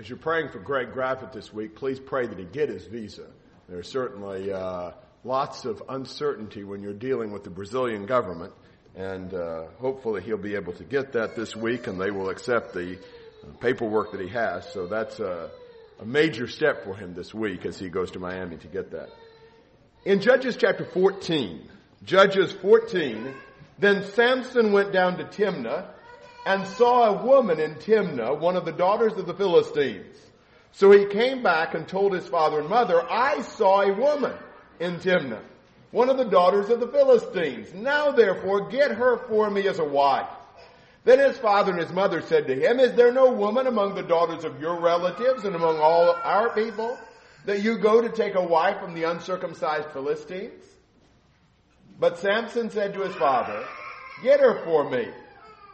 As you're praying for Greg Graffett this week, please pray that he get his visa. There's certainly uh, lots of uncertainty when you're dealing with the Brazilian government, and uh, hopefully he'll be able to get that this week, and they will accept the uh, paperwork that he has. So that's a, a major step for him this week as he goes to Miami to get that. In Judges chapter 14, Judges 14, then Samson went down to Timnah and saw a woman in Timnah, one of the daughters of the Philistines. So he came back and told his father and mother, I saw a woman in Timnah, one of the daughters of the Philistines. Now therefore get her for me as a wife. Then his father and his mother said to him, Is there no woman among the daughters of your relatives and among all our people that you go to take a wife from the uncircumcised Philistines? But Samson said to his father, Get her for me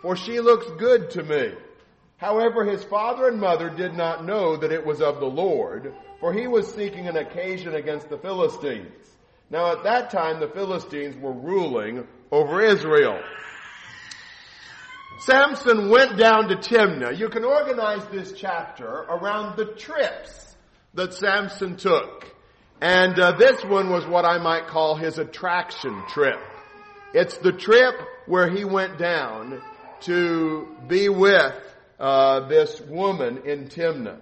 for she looks good to me. However, his father and mother did not know that it was of the Lord, for he was seeking an occasion against the Philistines. Now at that time the Philistines were ruling over Israel. Samson went down to Timnah. You can organize this chapter around the trips that Samson took. And uh, this one was what I might call his attraction trip. It's the trip where he went down to be with uh, this woman in Timnah.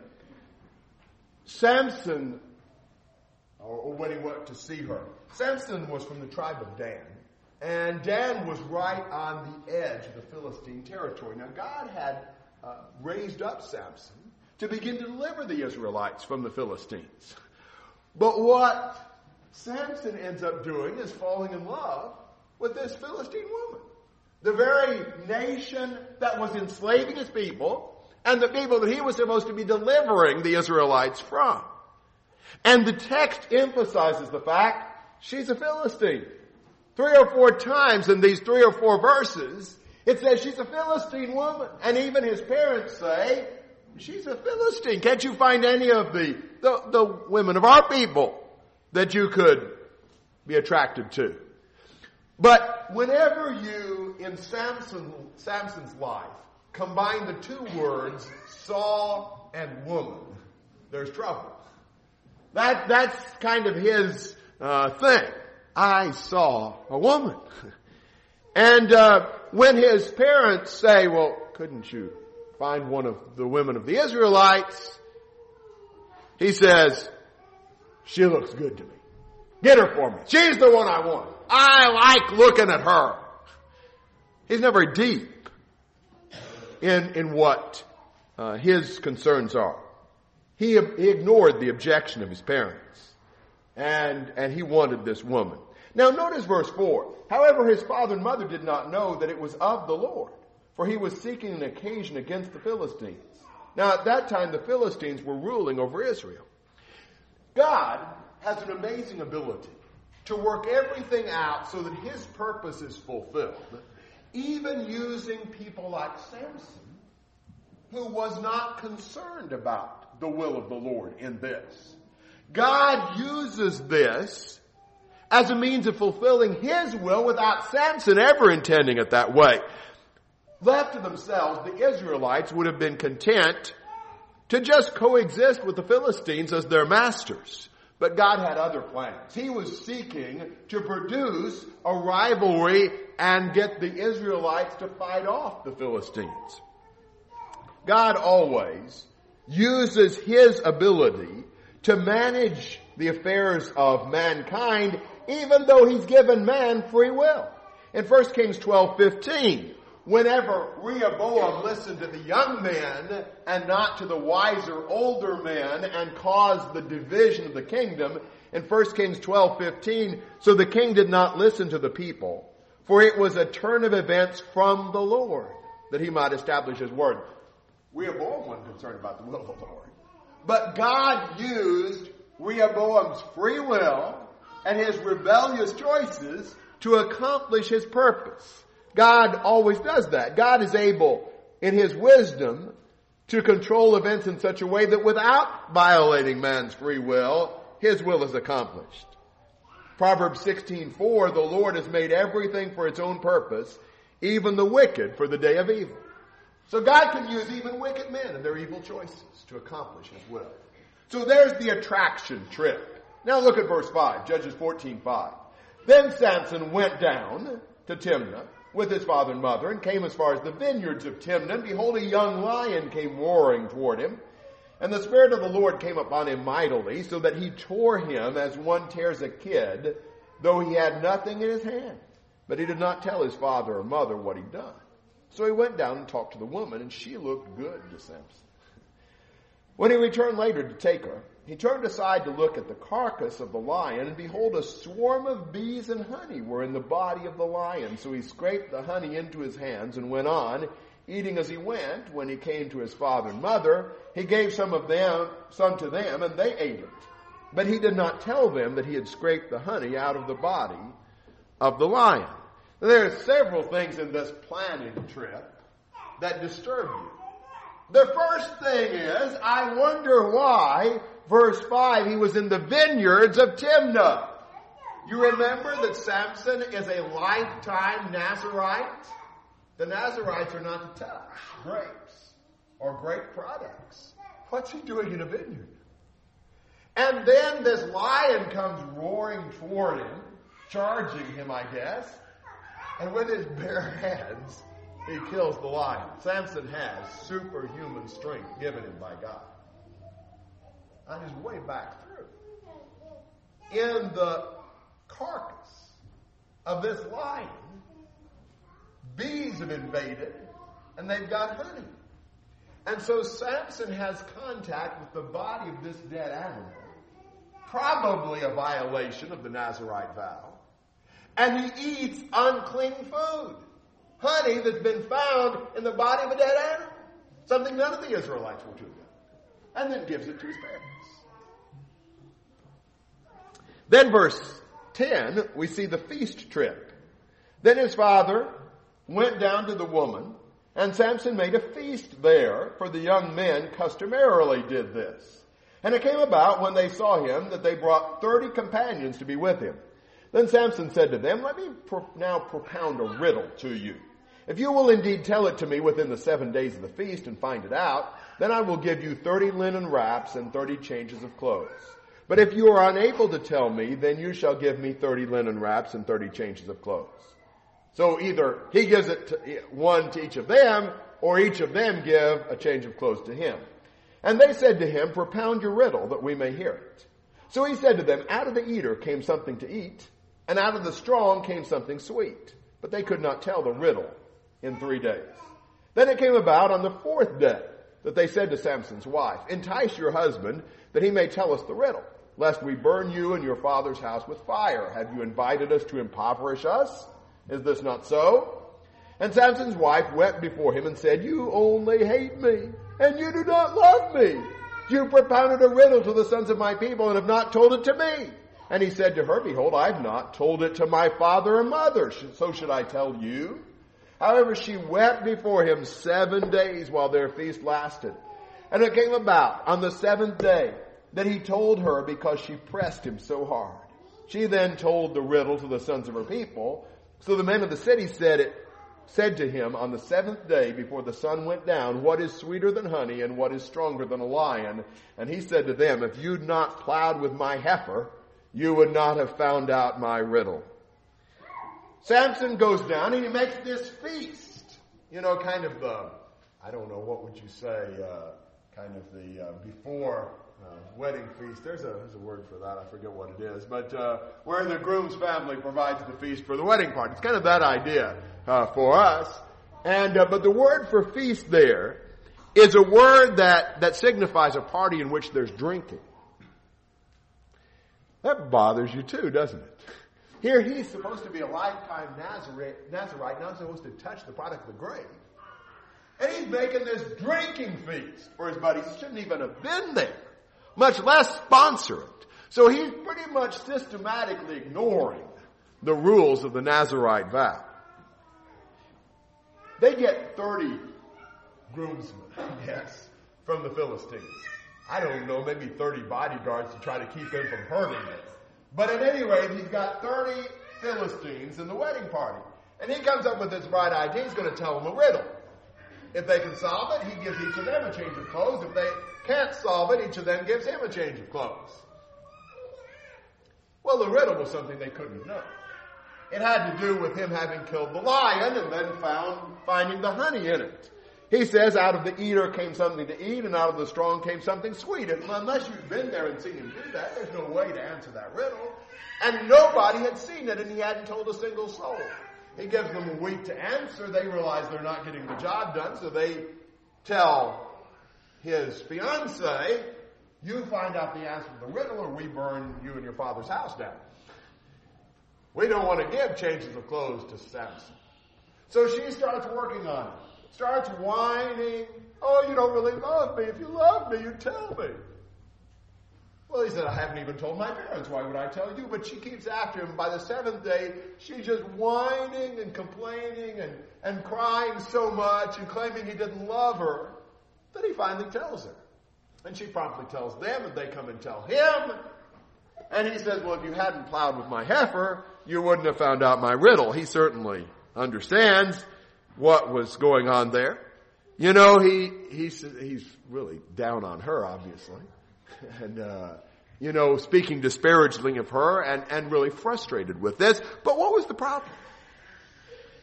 Samson, or when he went to see her, Samson was from the tribe of Dan. And Dan was right on the edge of the Philistine territory. Now, God had uh, raised up Samson to begin to deliver the Israelites from the Philistines. But what Samson ends up doing is falling in love with this Philistine woman the very nation that was enslaving his people and the people that he was supposed to be delivering the Israelites from. And the text emphasizes the fact she's a Philistine. Three or four times in these three or four verses, it says she's a Philistine woman. And even his parents say, she's a Philistine. Can't you find any of the, the, the women of our people that you could be attracted to? But whenever you, in Samson, Samson's life, combine the two words saw and woman, there's trouble. That, that's kind of his uh, thing. I saw a woman. And uh, when his parents say, well, couldn't you find one of the women of the Israelites? He says, she looks good to me. Get her for me. She's the one I want. I like looking at her. He's never deep in, in what uh, his concerns are. He, he ignored the objection of his parents. And, and he wanted this woman. Now notice verse 4. However, his father and mother did not know that it was of the Lord, for he was seeking an occasion against the Philistines. Now at that time the Philistines were ruling over Israel. God has an amazing ability to work everything out so that his purpose is fulfilled, even using people like Samson, who was not concerned about the will of the Lord in this. God uses this as a means of fulfilling his will without Samson ever intending it that way. Left to themselves, the Israelites would have been content to just coexist with the Philistines as their masters. But God had other plans. He was seeking to produce a rivalry and get the Israelites to fight off the Philistines. God always uses His ability to manage the affairs of mankind even though He's given man free will. In 1 Kings 12, 15, whenever Rehoboam listened to the young men and not to the wiser older men and caused the division of the kingdom in 1 Kings 12:15 so the king did not listen to the people, for it was a turn of events from the Lord that he might establish his word. Rehoboam wasn't concerned about the will of the Lord. But God used Rehoboam's free will and his rebellious choices to accomplish his purpose. God always does that. God is able, in His wisdom, to control events in such a way that without violating man's free will, His will is accomplished. Proverbs 16:4 The Lord has made everything for its own purpose, even the wicked for the day of evil. So God can use even wicked men and their evil choices to accomplish his will. So there's the attraction trip. Now look at verse 5, Judges 14:5. Then Samson went down to Timnah with his father and mother and came as far as the vineyards of Timnah. Behold, a young lion came roaring toward him. And the Spirit of the Lord came upon him mightily, so that he tore him as one tears a kid, though he had nothing in his hand. But he did not tell his father or mother what he'd done. So he went down and talked to the woman, and she looked good to Samson. When he returned later to take her, he turned aside to look at the carcass of the lion, and behold, a swarm of bees and honey were in the body of the lion. So he scraped the honey into his hands and went on, eating as he went. When he came to his father and mother, he gave some of them, some to them, and they ate it. But he did not tell them that he had scraped the honey out of the body of the lion. There are several things in this planning trip that disturb you. The first thing is, I wonder why, verse 5, he was in the vineyards of Timnah. You remember that Samson is a lifetime Nazarite? The Nazarites are not to touch grapes or grape products. What's he doing in a vineyard? And then this lion comes roaring toward him, charging him, I guess. And with his bare hands, he kills the lion. Samson has superhuman strength given him by God. On his way back through. In the carcass of this lion, bees have invaded and they've got honey. And so Samson has contact with the body of this dead animal, probably a violation of the Nazarite vow, and he eats unclean food honey that's been found in the body of a dead animal. Something none of the Israelites were to do. And then gives it to his parents. Then verse 10, we see the feast trip. Then his father went down to the woman, and Samson made a feast there, for the young men customarily did this. And it came about when they saw him that they brought thirty companions to be with him. Then Samson said to them, Let me pro- now propound a riddle to you. If you will indeed tell it to me within the seven days of the feast and find it out, then I will give you thirty linen wraps and thirty changes of clothes. But if you are unable to tell me, then you shall give me thirty linen wraps and thirty changes of clothes. So either he gives it to one to each of them, or each of them give a change of clothes to him. And they said to him, Propound your riddle that we may hear it. So he said to them, Out of the eater came something to eat, and out of the strong came something sweet. But they could not tell the riddle in three days. Then it came about on the fourth day that they said to Samson's wife, Entice your husband that he may tell us the riddle, lest we burn you and your father's house with fire. Have you invited us to impoverish us? Is this not so? And Samson's wife wept before him and said, You only hate me, and you do not love me. You propounded a riddle to the sons of my people and have not told it to me. And he said to her, Behold, I have not told it to my father and mother. So should I tell you? However, she wept before him seven days while their feast lasted. And it came about on the seventh day that he told her because she pressed him so hard. She then told the riddle to the sons of her people. So the men of the city said it, said to him on the seventh day before the sun went down, what is sweeter than honey and what is stronger than a lion? And he said to them, if you'd not plowed with my heifer, you would not have found out my riddle. Samson goes down and he makes this feast. You know, kind of the, I don't know, what would you say, uh, kind of the uh, before uh, wedding feast. There's a, there's a word for that. I forget what it is. But uh, where the groom's family provides the feast for the wedding party. It's kind of that idea uh, for us. And uh, but the word for feast there is a word that that signifies a party in which there's drinking. That bothers you too, doesn't it? Here he's supposed to be a lifetime Nazarite, Nazarite, not supposed to touch the product of the grave. And he's making this drinking feast for his buddies. He shouldn't even have been there, much less sponsor it. So he's pretty much systematically ignoring the rules of the Nazarite vow. They get 30 groomsmen, yes, from the Philistines. I don't know, maybe 30 bodyguards to try to keep him from hurting it. But at any rate, he's got 30 Philistines in the wedding party. And he comes up with this bright idea. He's going to tell them a riddle. If they can solve it, he gives each of them a change of clothes. If they can't solve it, each of them gives him a change of clothes. Well, the riddle was something they couldn't know. It had to do with him having killed the lion and then found finding the honey in it. He says, out of the eater came something to eat, and out of the strong came something sweet. And unless you've been there and seen him do that, there's no way to answer that riddle. And nobody had seen it, and he hadn't told a single soul. He gives them a week to answer. They realize they're not getting the job done, so they tell his fiance, you find out the answer to the riddle, or we burn you and your father's house down. We don't want to give changes of clothes to Samson. So she starts working on it starts whining. Oh, you don't really love me. If you love me, you tell me. Well, he said, I haven't even told my parents. Why would I tell you? But she keeps after him. By the seventh day, she's just whining and complaining and, and crying so much and claiming he didn't love her that he finally tells her. And she promptly tells them, and they come and tell him. And he says, Well, if you hadn't plowed with my heifer, you wouldn't have found out my riddle. He certainly understands what was going on there. You know, he, he's, he's really down on her, obviously. And, uh, you know, speaking disparagingly of her and, and really frustrated with this. But what was the problem?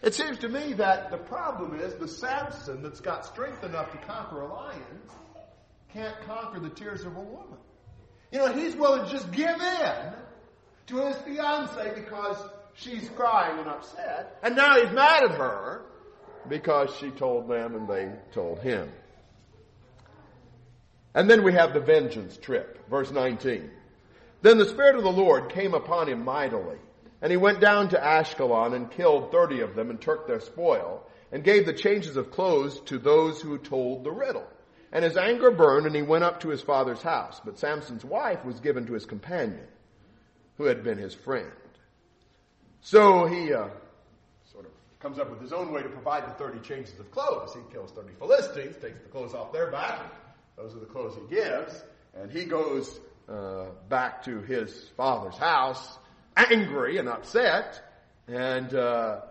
It seems to me that the problem is the Samson that's got strength enough to conquer a lion can't conquer the tears of a woman. You know, he's willing to just give in to his fiancee because she's crying and upset. And now he's mad at her because she told them and they told him. And then we have the vengeance trip, verse 19. Then the Spirit of the Lord came upon him mightily, and he went down to Ashkelon and killed thirty of them and took their spoil, and gave the changes of clothes to those who told the riddle. And his anger burned, and he went up to his father's house. But Samson's wife was given to his companion, who had been his friend. So he uh, sort of comes up with his own way to provide the 30 changes of clothes. He kills 30 Philistines, takes the clothes off their back. Those are the clothes he gives. And he goes uh, back to his father's house, angry and upset. And uh,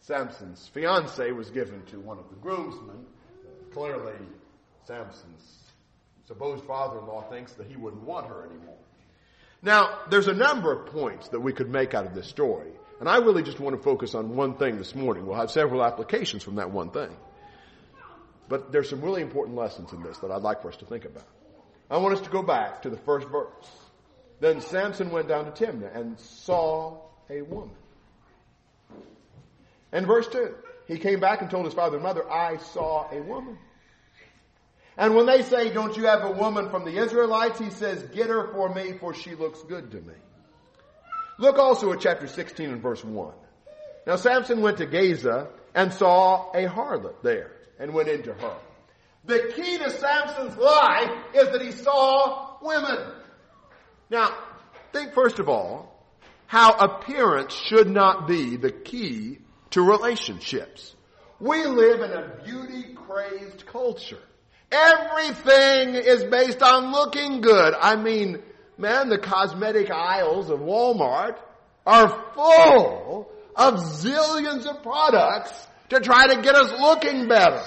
Samson's fiance was given to one of the groomsmen. Clearly, Samson's supposed father-in-law thinks that he wouldn't want her anymore. Now, there's a number of points that we could make out of this story. And I really just want to focus on one thing this morning. We'll have several applications from that one thing. But there's some really important lessons in this that I'd like for us to think about. I want us to go back to the first verse. Then Samson went down to Timnah and saw a woman. And verse 2, he came back and told his father and mother, I saw a woman. And when they say, don't you have a woman from the Israelites? He says, get her for me for she looks good to me. Look also at chapter 16 and verse 1. Now Samson went to Gaza and saw a harlot there and went into her. The key to Samson's life is that he saw women. Now, think first of all how appearance should not be the key to relationships. We live in a beauty crazed culture. Everything is based on looking good. I mean, man, the cosmetic aisles of Walmart are full of zillions of products to try to get us looking better.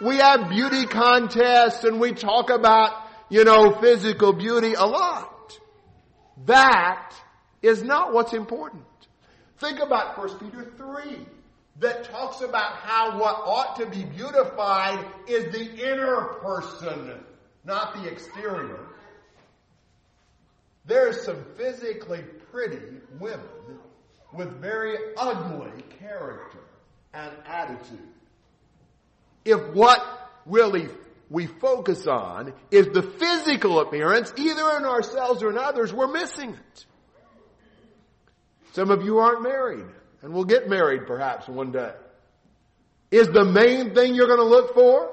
We have beauty contests and we talk about, you know, physical beauty a lot. That is not what's important. Think about 1 Peter 3 that talks about how what ought to be beautified is the inner person, not the exterior. There's some physically pretty women with very ugly character and attitude. If what really we focus on is the physical appearance, either in ourselves or in others, we're missing it. Some of you aren't married and will get married perhaps one day. Is the main thing you're going to look for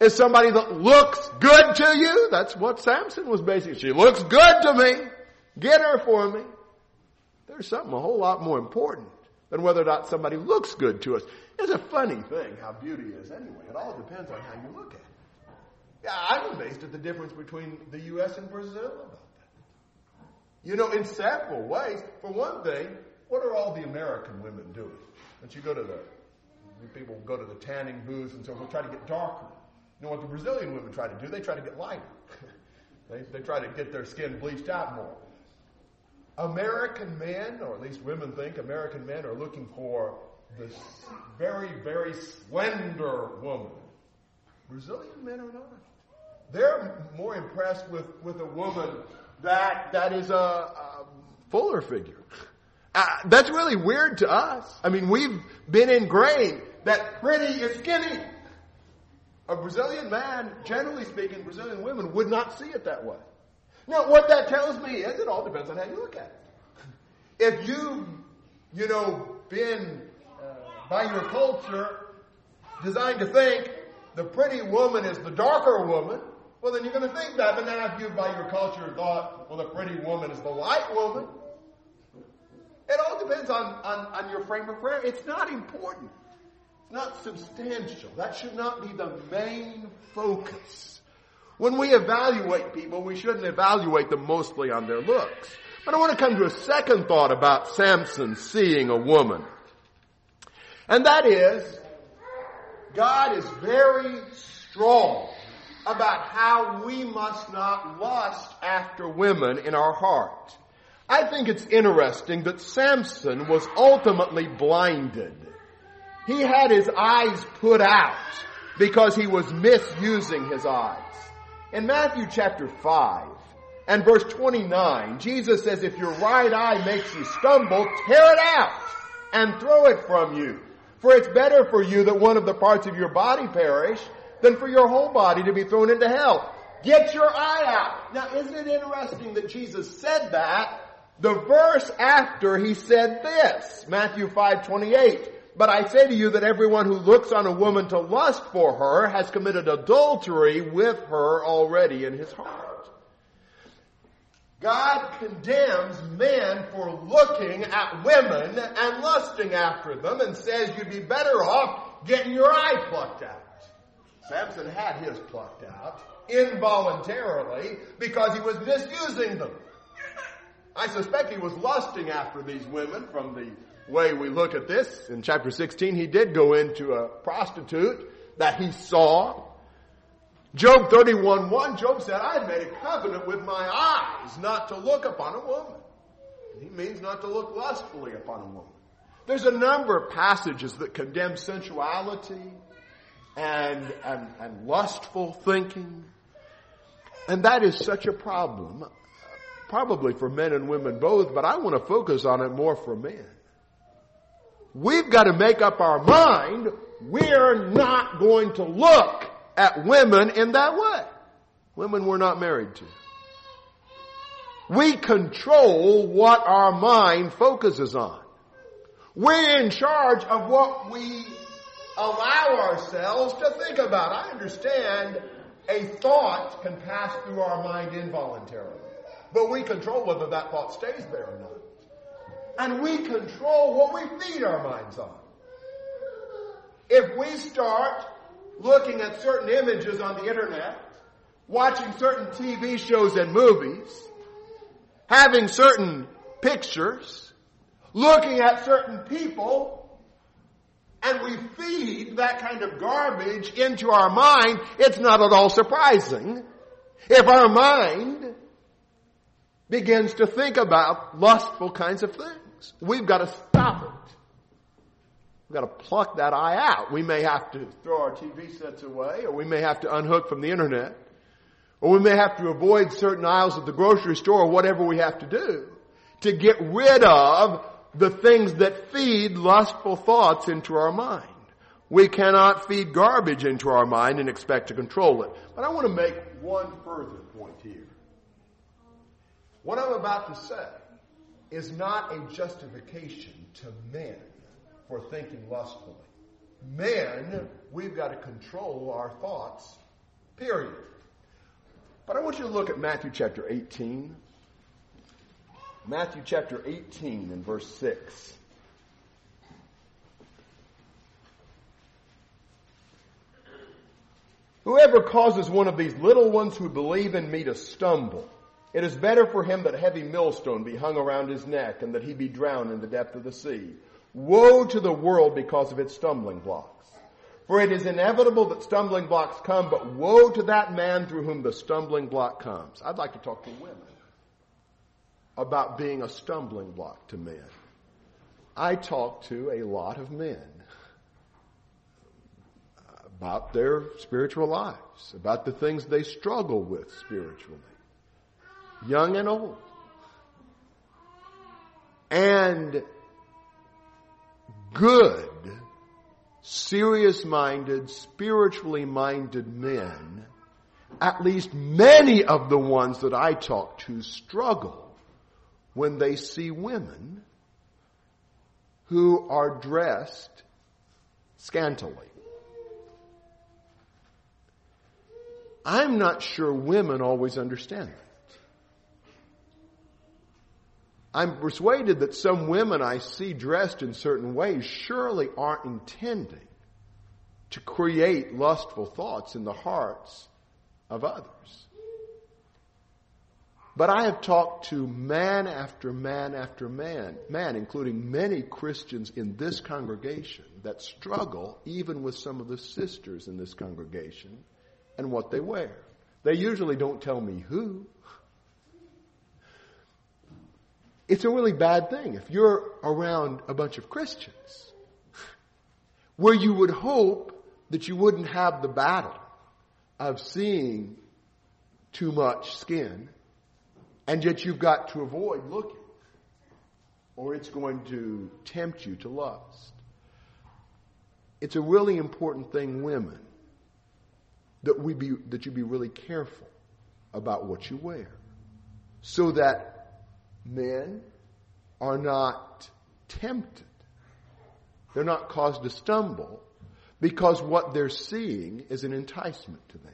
is somebody that looks good to you. That's what Samson was basically. She looks good to me. Get her for me. There's something a whole lot more important than whether or not somebody looks good to us. It's a funny thing how beauty is anyway. It all depends on how you look at it. Yeah, I'm amazed at the difference between the U.S. and Brazil about that. You know, in several ways. For one thing, what are all the American women doing? Don't you go to the people go to the tanning booths and so we'll try to get darker. You know what the Brazilian women try to do? They try to get lighter. they, they try to get their skin bleached out more. American men, or at least women think American men are looking for this very, very slender woman. Brazilian men are not. They're more impressed with, with a woman that, that is a, a fuller figure. Uh, that's really weird to us. I mean, we've been ingrained that pretty is skinny. A Brazilian man, generally speaking, Brazilian women would not see it that way. Now, what that tells me is it all depends on how you look at it. If you, you know, been uh, by your culture designed to think the pretty woman is the darker woman, well, then you're going to think that. But now, if you, by your culture, thought, well, the pretty woman is the light woman, it all depends on, on, on your frame of prayer. It's not important. It's not substantial. That should not be the main focus. When we evaluate people, we shouldn't evaluate them mostly on their looks. But I want to come to a second thought about Samson seeing a woman. And that is, God is very strong about how we must not lust after women in our heart. I think it's interesting that Samson was ultimately blinded. He had his eyes put out because he was misusing his eyes. In Matthew chapter 5 and verse 29, Jesus says, if your right eye makes you stumble, tear it out and throw it from you. For it's better for you that one of the parts of your body perish than for your whole body to be thrown into hell. Get your eye out. Now, isn't it interesting that Jesus said that? The verse after he said this, Matthew 5, 28. But I say to you that everyone who looks on a woman to lust for her has committed adultery with her already in his heart. God condemns men for looking at women and lusting after them and says you'd be better off getting your eye plucked out. Samson had his plucked out involuntarily because he was misusing them. I suspect he was lusting after these women from the way we look at this. In chapter 16, he did go into a prostitute that he saw. Job 31 1, Job said, I made a covenant with my eyes not to look upon a woman. He means not to look lustfully upon a woman. There's a number of passages that condemn sensuality and, and, and lustful thinking. And that is such a problem, probably for men and women both, but I want to focus on it more for men. We've got to make up our mind we're not going to look at women in that way. Women we're not married to. We control what our mind focuses on. We're in charge of what we allow ourselves to think about. I understand a thought can pass through our mind involuntarily, but we control whether that thought stays there or not. And we control what we feed our minds on. If we start looking at certain images on the internet, watching certain TV shows and movies, having certain pictures, looking at certain people, and we feed that kind of garbage into our mind, it's not at all surprising if our mind begins to think about lustful kinds of things. We've got to stop it. We've got to pluck that eye out. We may have to throw our TV sets away, or we may have to unhook from the internet, or we may have to avoid certain aisles at the grocery store, or whatever we have to do to get rid of the things that feed lustful thoughts into our mind. We cannot feed garbage into our mind and expect to control it. But I want to make one further point here. What I'm about to say is not a justification to men for thinking lustfully. Men, we've got to control our thoughts, period. But I want you to look at Matthew chapter 18. Matthew chapter 18 and verse 6. Whoever causes one of these little ones who believe in me to stumble, it is better for him that a heavy millstone be hung around his neck and that he be drowned in the depth of the sea. Woe to the world because of its stumbling blocks. For it is inevitable that stumbling blocks come, but woe to that man through whom the stumbling block comes. I'd like to talk to women about being a stumbling block to men. I talk to a lot of men about their spiritual lives, about the things they struggle with spiritually, young and old. And good, serious minded, spiritually minded men, at least many of the ones that I talk to struggle when they see women who are dressed scantily. I'm not sure women always understand that. I'm persuaded that some women I see dressed in certain ways surely aren't intending to create lustful thoughts in the hearts of others. But I have talked to man after man after man, man, including many Christians in this congregation that struggle even with some of the sisters in this congregation and what they wear. They usually don't tell me who. It's a really bad thing if you're around a bunch of Christians where you would hope that you wouldn't have the battle of seeing too much skin and yet you've got to avoid looking or it's going to tempt you to lust. It's a really important thing, women, that we be, that you be really careful about what you wear so that men are not tempted. They're not caused to stumble because what they're seeing is an enticement to them.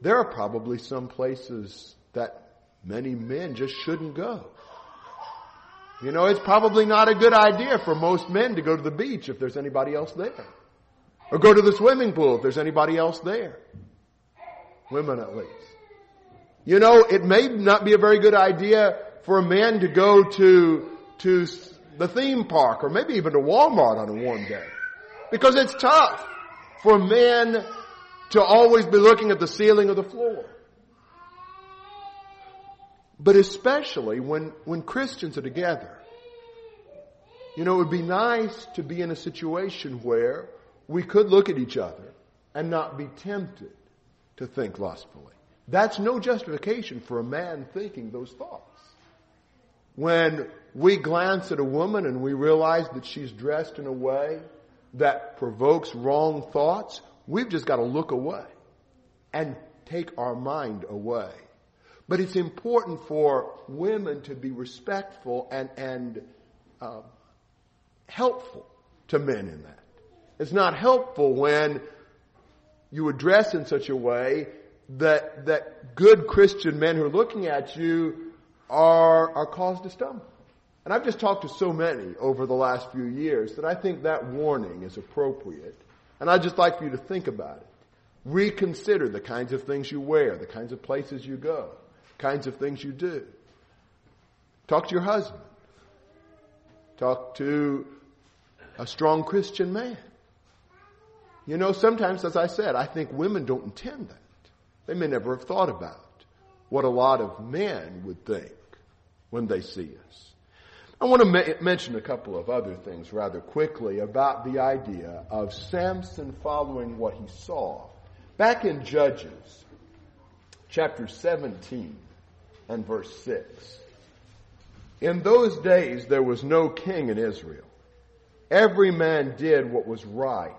There are probably some places that many men just shouldn't go. You know, it's probably not a good idea for most men to go to the beach if there's anybody else there. Or go to the swimming pool if there's anybody else there. Women at least. You know, it may not be a very good idea for a man to go to, to the theme park or maybe even to Walmart on a warm day. Because it's tough for men to always be looking at the ceiling or the floor. But especially when, when Christians are together, you know, it would be nice to be in a situation where we could look at each other and not be tempted to think lustfully. That's no justification for a man thinking those thoughts. When we glance at a woman and we realize that she's dressed in a way that provokes wrong thoughts, we've just got to look away and take our mind away. But it's important for women to be respectful and, and uh, helpful to men in that. It's not helpful when you address in such a way that, that good Christian men who are looking at you are, are caused to stumble. And I've just talked to so many over the last few years that I think that warning is appropriate. And I'd just like for you to think about it. Reconsider the kinds of things you wear, the kinds of places you go, kinds of things you do. Talk to your husband. Talk to a strong Christian man. You know, sometimes, as I said, I think women don't intend that. They may never have thought about what a lot of men would think when they see us. I want to ma- mention a couple of other things rather quickly about the idea of Samson following what he saw. Back in Judges, chapter 17 and verse 6. In those days there was no king in Israel. Every man did what was right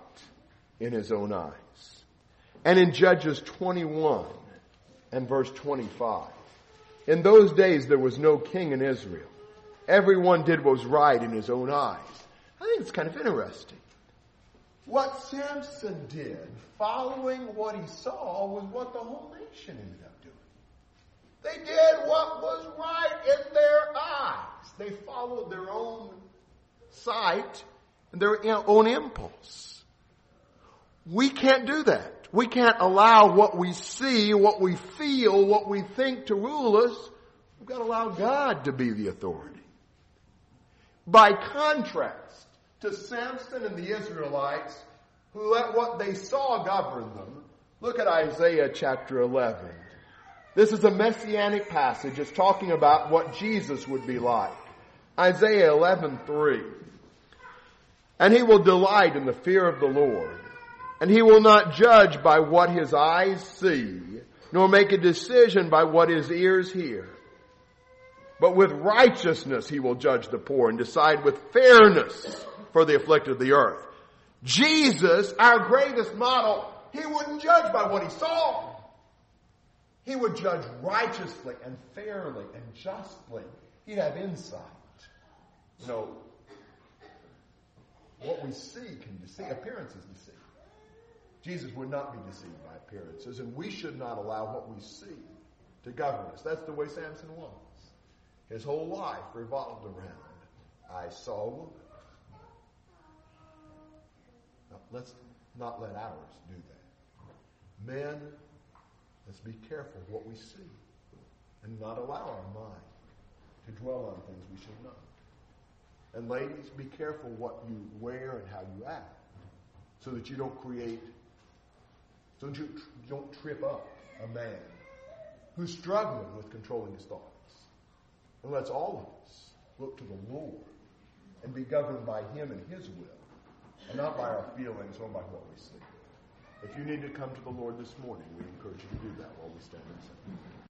in his own eyes. And in Judges 21 and verse 25, in those days there was no king in Israel. Everyone did what was right in his own eyes. I think it's kind of interesting. What Samson did, following what he saw, was what the whole nation ended up doing. They did what was right in their eyes. They followed their own sight and their own impulse. We can't do that. We can't allow what we see, what we feel, what we think to rule us. We've got to allow God to be the authority. By contrast to Samson and the Israelites, who let what they saw govern them, look at Isaiah chapter 11. This is a messianic passage. It's talking about what Jesus would be like. Isaiah 11:3. And he will delight in the fear of the Lord, and he will not judge by what his eyes see, nor make a decision by what his ears hear. But with righteousness he will judge the poor and decide with fairness for the afflicted of the earth. Jesus, our greatest model, he wouldn't judge by what he saw. He would judge righteously and fairly and justly. He'd have insight. You know, what we see can deceive. Appearances deceive. Jesus would not be deceived by appearances, and we should not allow what we see to govern us. That's the way Samson was. His whole life revolved around, I saw a woman. Now, let's not let ours do that. Men, let's be careful what we see and not allow our mind to dwell on things we should not. And ladies, be careful what you wear and how you act so that you don't create, that you don't trip up a man who's struggling with controlling his thoughts. And let's all of us look to the Lord and be governed by Him and His will, and not by our feelings or by what we see. If you need to come to the Lord this morning, we encourage you to do that while we stand and sing.